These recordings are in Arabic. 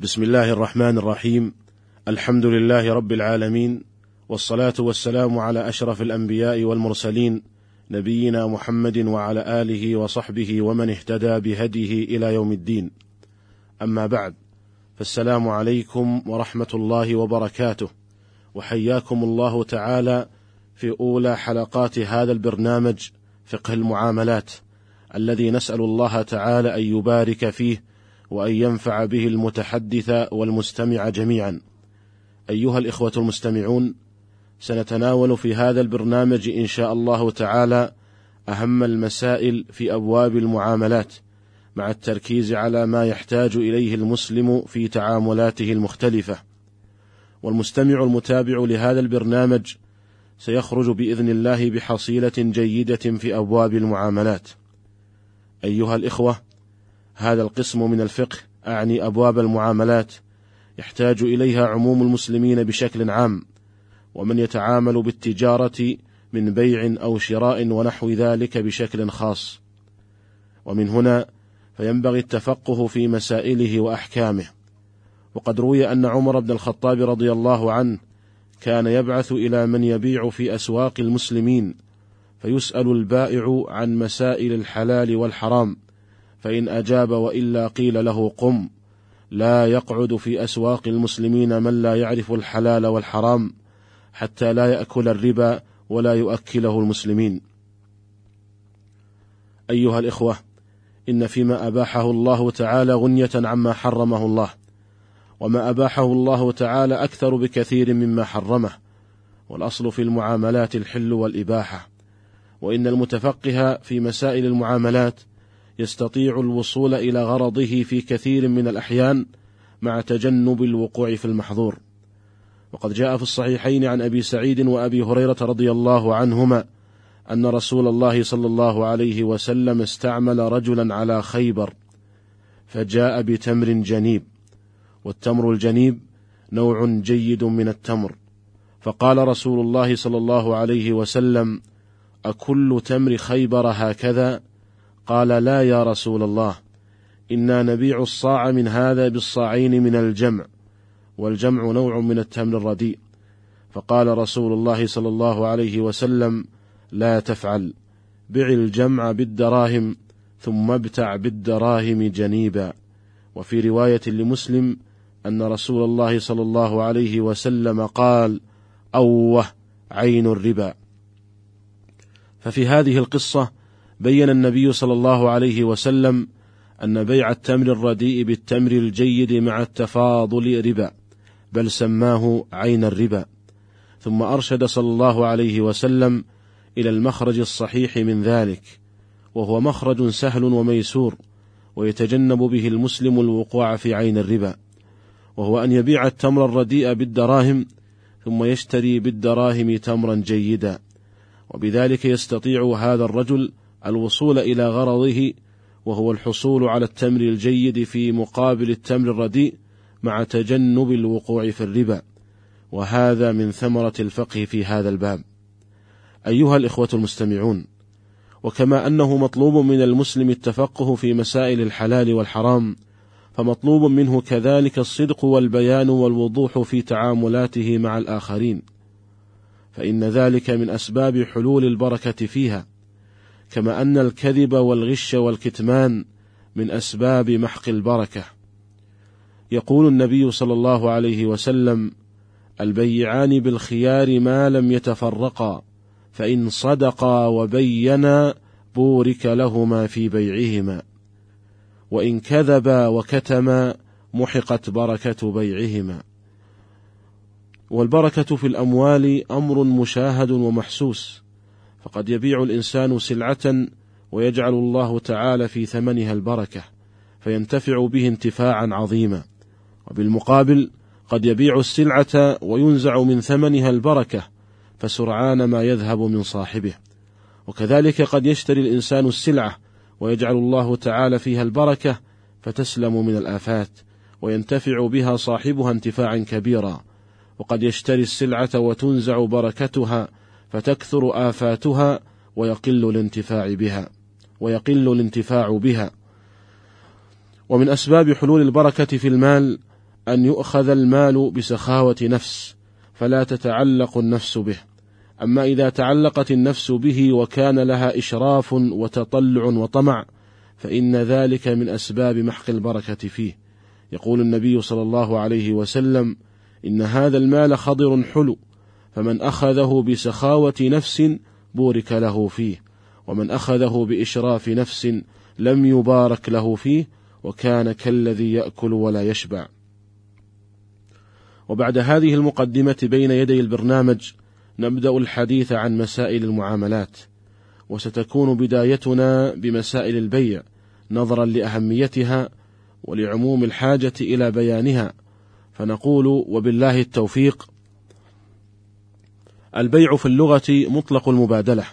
بسم الله الرحمن الرحيم الحمد لله رب العالمين والصلاه والسلام على اشرف الانبياء والمرسلين نبينا محمد وعلى اله وصحبه ومن اهتدى بهديه إلى يوم الدين اما بعد فالسلام عليكم ورحمه الله وبركاته وحياكم الله تعالى في اولى حلقات هذا البرنامج فقه المعاملات الذي نسال الله تعالى ان يبارك فيه وأن ينفع به المتحدث والمستمع جميعا. أيها الإخوة المستمعون سنتناول في هذا البرنامج إن شاء الله تعالى أهم المسائل في أبواب المعاملات مع التركيز على ما يحتاج إليه المسلم في تعاملاته المختلفة. والمستمع المتابع لهذا البرنامج سيخرج بإذن الله بحصيلة جيدة في أبواب المعاملات. أيها الإخوة هذا القسم من الفقه أعني أبواب المعاملات يحتاج إليها عموم المسلمين بشكل عام ومن يتعامل بالتجارة من بيع أو شراء ونحو ذلك بشكل خاص. ومن هنا فينبغي التفقه في مسائله وأحكامه. وقد روي أن عمر بن الخطاب رضي الله عنه كان يبعث إلى من يبيع في أسواق المسلمين فيسأل البائع عن مسائل الحلال والحرام فإن أجاب وإلا قيل له قم. لا يقعد في أسواق المسلمين من لا يعرف الحلال والحرام حتى لا يأكل الربا ولا يؤكله المسلمين. أيها الإخوة إن فيما أباحه الله تعالى غنية عما حرمه الله وما أباحه الله تعالى أكثر بكثير مما حرمه والأصل في المعاملات الحل والإباحة وإن المتفقه في مسائل المعاملات يستطيع الوصول إلى غرضه في كثير من الأحيان مع تجنب الوقوع في المحظور. وقد جاء في الصحيحين عن أبي سعيد وأبي هريرة رضي الله عنهما أن رسول الله صلى الله عليه وسلم استعمل رجلا على خيبر فجاء بتمر جنيب والتمر الجنيب نوع جيد من التمر. فقال رسول الله صلى الله عليه وسلم أكل تمر خيبر هكذا؟ قال لا يا رسول الله إنا نبيع الصاع من هذا بالصاعين من الجمع والجمع نوع من التمر الرديء. فقال رسول الله صلى الله عليه وسلم لا تفعل بع الجمع بالدراهم ثم ابتع بالدراهم جنيبا. وفي رواية لمسلم أن رسول الله صلى الله عليه وسلم قال أوه عين الربا. ففي هذه القصة بين النبي صلى الله عليه وسلم أن بيع التمر الرديء بالتمر الجيد مع التفاضل ربا بل سماه عين الربا. ثم أرشد صلى الله عليه وسلم إلى المخرج الصحيح من ذلك وهو مخرج سهل وميسور ويتجنب به المسلم الوقوع في عين الربا. وهو أن يبيع التمر الرديء بالدراهم ثم يشتري بالدراهم تمرا جيدا. وبذلك يستطيع هذا الرجل الوصول إلى غرضه وهو الحصول على التمر الجيد في مقابل التمر الرديء مع تجنب الوقوع في الربا. وهذا من ثمرة الفقه في هذا الباب. أيها الإخوة المستمعون وكما أنه مطلوب من المسلم التفقه في مسائل الحلال والحرام فمطلوب منه كذلك الصدق والبيان والوضوح في تعاملاته مع الآخرين. فإن ذلك من أسباب حلول البركة فيها. كما أن الكذب والغش والكتمان من أسباب محق البركة. يقول النبي صلى الله عليه وسلم البيعان بالخيار ما لم يتفرقا فإن صدقا وبينا بورك لهما في بيعهما. وإن كذبا وكتما محقت بركة بيعهما. والبركة في الأموال أمر مشاهد ومحسوس. فقد يبيع الإنسان سلعة ويجعل الله تعالى في ثمنها البركة فينتفع به انتفاعا عظيما. وبالمقابل قد يبيع السلعة وينزع من ثمنها البركة فسرعان ما يذهب من صاحبه. وكذلك قد يشتري الإنسان السلعة ويجعل الله تعالى فيها البركة فتسلم من الآفات وينتفع بها صاحبها انتفاعا كبيرا. وقد يشتري السلعة وتنزع بركتها فتكثر آفاتها ويقل الانتفاع بها ويقل الانتفاع بها. ومن أسباب حلول البركة في المال أن يؤخذ المال بسخاوة نفس فلا تتعلق النفس به. أما إذا تعلقت النفس به وكان لها إشراف وتطلع وطمع فإن ذلك من أسباب محق البركة فيه. يقول النبي صلى الله عليه وسلم إن هذا المال خضر حلو فمن أخذه بسخاوة نفس بورك له فيه ومن أخذه بإشراف نفس لم يبارك له فيه وكان كالذي يأكل ولا يشبع. وبعد هذه المقدمة بين يدي البرنامج نبدأ الحديث عن مسائل المعاملات وستكون بدايتنا بمسائل البيع نظرا لأهميتها ولعموم الحاجة إلى بيانها. فنقول وبالله التوفيق البيع في اللغة مطلق المبادلة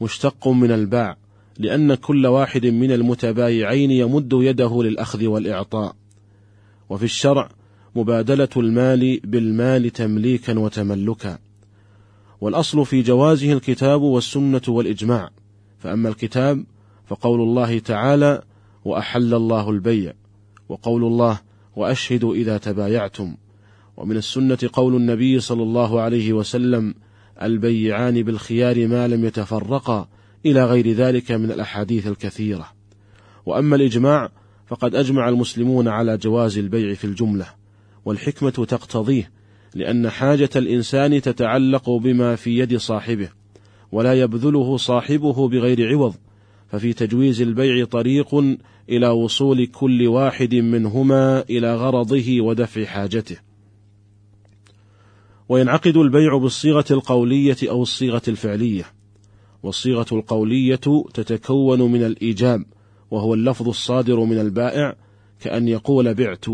مشتق من الباع لأن كل واحد من المتبايعين يمد يده للأخذ والإعطاء. وفي الشرع مبادلة المال بالمال تمليكا وتملكا. والأصل في جوازه الكتاب والسنة والإجماع. فأما الكتاب فقول الله تعالى وأحل الله البيع وقول الله وأشهدوا إذا تبايعتم ومن السنة قول النبي صلى الله عليه وسلم البيعان بالخيار ما لم يتفرقا إلى غير ذلك من الأحاديث الكثيرة. وأما الإجماع فقد أجمع المسلمون على جواز البيع في الجملة والحكمة تقتضيه لأن حاجة الإنسان تتعلق بما في يد صاحبه ولا يبذله صاحبه بغير عوض ففي تجويز البيع طريق إلى وصول كل واحد منهما إلى غرضه ودفع حاجته. وينعقد البيع بالصيغة القولية أو الصيغة الفعلية. والصيغة القولية تتكون من الإيجاب وهو اللفظ الصادر من البائع كأن يقول بعت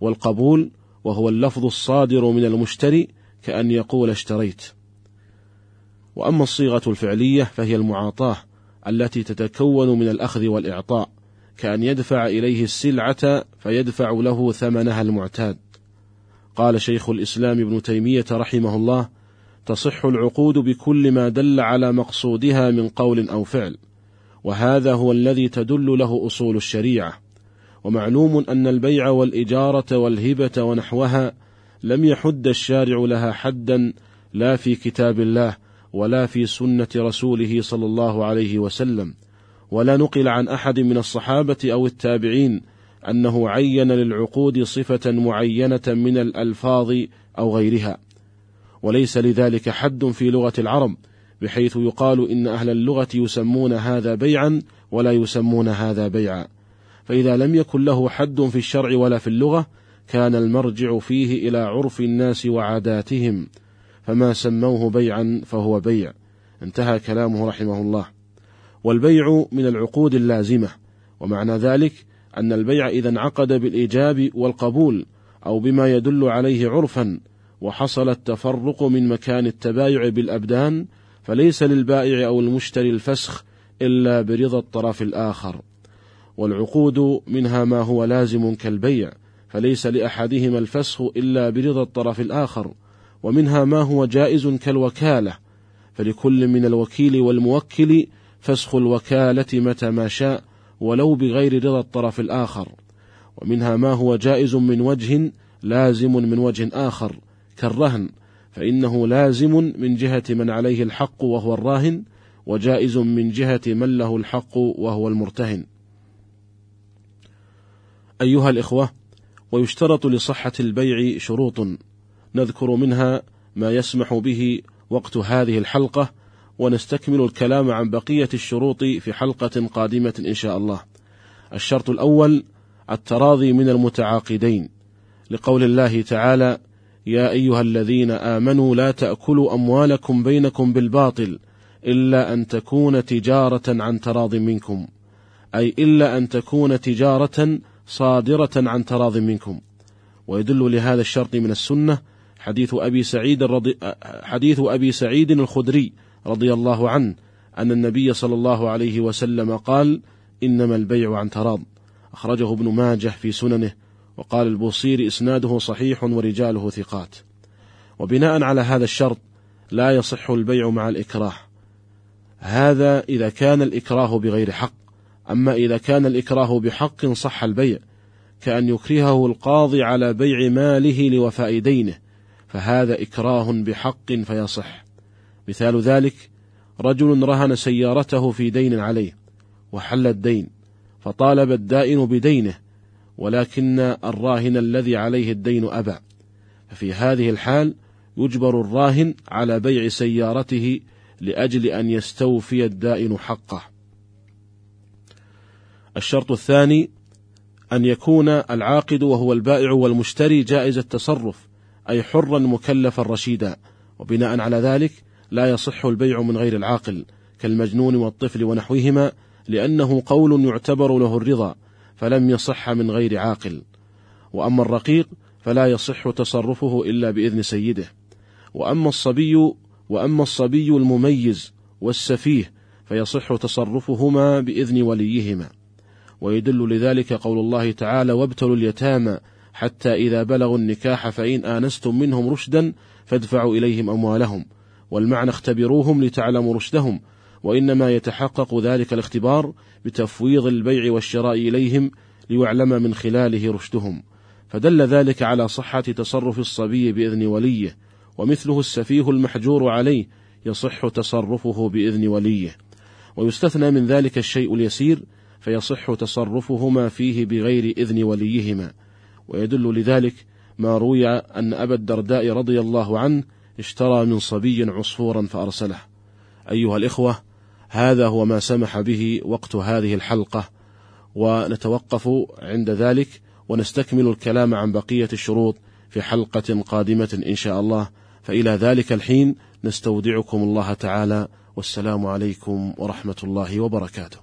والقبول وهو اللفظ الصادر من المشتري كأن يقول اشتريت. وأما الصيغة الفعلية فهي المعاطاة التي تتكون من الأخذ والإعطاء كأن يدفع إليه السلعة فيدفع له ثمنها المعتاد. قال شيخ الإسلام ابن تيمية رحمه الله تصح العقود بكل ما دل على مقصودها من قول أو فعل وهذا هو الذي تدل له أصول الشريعة. ومعلوم أن البيع والإجارة والهبة ونحوها لم يحد الشارع لها حدا لا في كتاب الله ولا في سنة رسوله صلى الله عليه وسلم ولا نقل عن أحد من الصحابة أو التابعين أنه عين للعقود صفة معينة من الألفاظ أو غيرها وليس لذلك حد في لغة العرب بحيث يقال إن أهل اللغة يسمون هذا بيعا ولا يسمون هذا بيعا. فإذا لم يكن له حد في الشرع ولا في اللغة كان المرجع فيه إلى عرف الناس وعاداتهم فما سموه بيعا فهو بيع. انتهى كلامه رحمه الله. والبيع من العقود اللازمة ومعنى ذلك أن البيع إذا انعقد بالإيجاب والقبول أو بما يدل عليه عرفا وحصل التفرق من مكان التبايع بالأبدان فليس للبائع أو المشتري الفسخ إلا برضا الطرف الآخر. والعقود منها ما هو لازم كالبيع فليس لأحدهما الفسخ إلا برضا الطرف الآخر ومنها ما هو جائز كالوكالة. فلكل من الوكيل والموكل فسخ الوكالة متى ما شاء ولو بغير رضا الطرف الآخر. ومنها ما هو جائز من وجه لازم من وجه آخر كالرهن فإنه لازم من جهة من عليه الحق وهو الراهن وجائز من جهة من له الحق وهو المرتهن. أيها الإخوة ويشترط لصحة البيع شروط. نذكر منها ما يسمح به وقت هذه الحلقة ونستكمل الكلام عن بقية الشروط في حلقة قادمة إن شاء الله. الشرط الأول التراضي من المتعاقدين، لقول الله تعالى: يا أيها الذين آمنوا لا تأكلوا أموالكم بينكم بالباطل إلا أن تكون تجارة عن تراض منكم، أي إلا أن تكون تجارة صادرة عن تراض منكم. ويدل لهذا الشرط من السنة حديث أبي سعيد الرضي حديث أبي سعيد الخدري رضي الله عنه أن النبي صلى الله عليه وسلم قال إنما البيع عن تراض. أخرجه ابن ماجه في سننه وقال البوصير إسناده صحيح ورجاله ثقات. وبناء على هذا الشرط لا يصح البيع مع الإكراه. هذا إذا كان الإكراه بغير حق. أما إذا كان الإكراه بحق صح البيع كأن يكرهه القاضي على بيع ماله لوفاء دينه فهذا إكراه بحق فيصح. مثال ذلك رجل رهن سيارته في دين عليه وحل الدين فطالب الدائن بدينه ولكن الراهن الذي عليه الدين أبى. ففي هذه الحال يجبر الراهن على بيع سيارته لأجل أن يستوفي الدائن حقه. الشرط الثاني أن يكون العاقد وهو البائع والمشتري جائز التصرف أي حرا مكلفا رشيدا. وبناء على ذلك لا يصح البيع من غير العاقل كالمجنون والطفل ونحوهما لأنه قول يعتبر له الرضا فلم يصح من غير عاقل. وأما الرقيق فلا يصح تصرفه إلا بإذن سيده. وأما الصبي وأما الصبي المميز والسفيه فيصح تصرفهما بإذن وليهما. ويدل لذلك قول الله تعالى وابتلوا اليتامى حتى إذا بلغوا النكاح فإن آنستم منهم رشدا فادفعوا إليهم أموالهم والمعنى اختبروهم لتعلموا رشدهم وإنما يتحقق ذلك الاختبار بتفويض البيع والشراء إليهم ليعلم من خلاله رشدهم. فدل ذلك على صحة تصرف الصبي بإذن وليه ومثله السفيه المحجور عليه يصح تصرفه بإذن وليه. ويستثنى من ذلك الشيء اليسير فيصح تصرفهما فيه بغير إذن وليهما. ويدل لذلك ما روي أن أبا الدرداء رضي الله عنه اشترى من صبي عصفورا فأرسله. أيها الإخوة هذا هو ما سمح به وقت هذه الحلقة ونتوقف عند ذلك ونستكمل الكلام عن بقية الشروط في حلقة قادمة إن شاء الله. فإلى ذلك الحين نستودعكم الله تعالى والسلام عليكم ورحمة الله وبركاته.